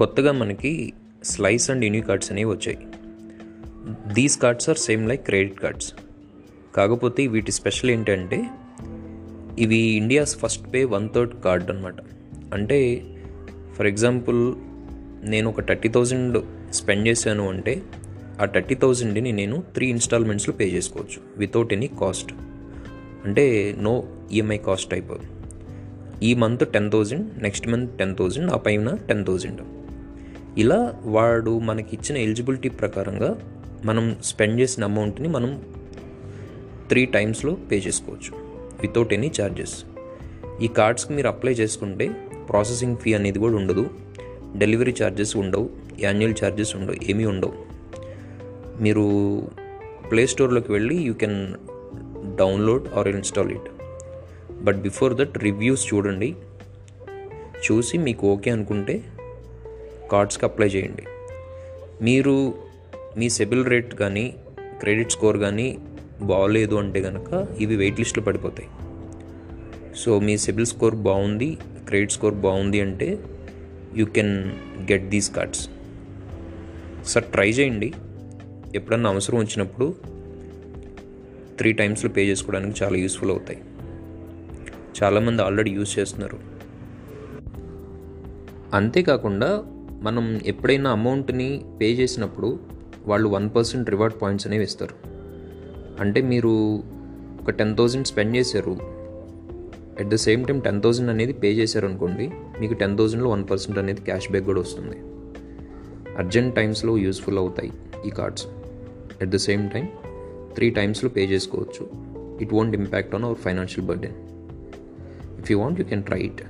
కొత్తగా మనకి slice and uni cards అనేవి వచ్చాయి. These cards are same like credit cards కాకపోతే వీటి స్పెషల్ ఏంటంటే ఇవి India's first pay one third card అనమాట అంటే ఫర్ ఎగ్జాంపుల్ నేను ఒక థర్టీ థౌజండ్ స్పెండ్ చేశాను అంటే ఆ థర్టీ థౌజండ్ని నేను త్రీ ఇన్స్టాల్మెంట్స్లో పే చేసుకోవచ్చు వితౌట్ ఎనీ కాస్ట్ అంటే నో ఈఎంఐ కాస్ట్ టైప్ ఈ month ten thousand next month ten thousand ఆ పైన టెన్ థౌజండ్. ఇలా వాడు మనకి ఇచ్చిన ఎలిజిబిలిటీ ప్రకారంగా మనం స్పెండ్ చేసిన అమౌంట్ని మనం త్రీ టైమ్స్లో పే చేసుకోవచ్చు వితౌట్ ఎనీ ఛార్జెస్ ఈ కార్డ్స్కి మీరు అప్లై చేసుకుంటే ప్రాసెసింగ్ ఫీ అనేది కూడా ఉండదు డెలివరీ ఛార్జెస్ ఉండవు యాన్యువల్ ఛార్జెస్ ఉండవు ఏమీ ఉండవు. మీరు ప్లే స్టోర్లోకి వెళ్ళి you can download or install it. But before that reviews చూడండి చూసి మీకు ఓకే అనుకుంటే కార్డ్స్కి అప్లై చేయండి. మీరు మీ సెబిల్ రేట్ కానీ క్రెడిట్ స్కోర్ కానీ బాగలేదు అంటే కనుక ఇవి వెయిట్ లిస్ట్లో పడిపోతాయి. సో మీ సిబిల్ స్కోర్ బాగుంది క్రెడిట్ స్కోర్ బాగుంది అంటే you can get these cards. Sir try చేయండి. ఎప్పుడన్నా అవసరం వచ్చినప్పుడు త్రీ టైమ్స్లో పే చేసుకోవడానికి చాలా యూస్ఫుల్ అవుతాయి. చాలామంది ఆల్రెడీ యూజ్ చేస్తున్నారు. అంతేకాకుండా మనం ఎప్పుడైనా అమౌంట్ని పే చేసినప్పుడు వాళ్ళు వన్ పర్సెంట్ రివార్డ్ పాయింట్స్ అనేవి ఇస్తారు. అంటే మీరు ఒక టెన్ థౌజండ్ స్పెండ్ చేశారు. At the same time ten thousand అనేది పే చేశారు అనుకోండి మీకు టెన్ థౌజండ్లో వన్ పర్సెంట్ అనేది క్యాష్ బ్యాక్ కూడా వస్తుంది. అర్జెంట్ టైమ్స్లో యూస్ఫుల్ అవుతాయి ఈ cards. At the same time three టైమ్స్లో పే చేసుకోవచ్చు. It won't impact on our financial burden. If you want you can try it.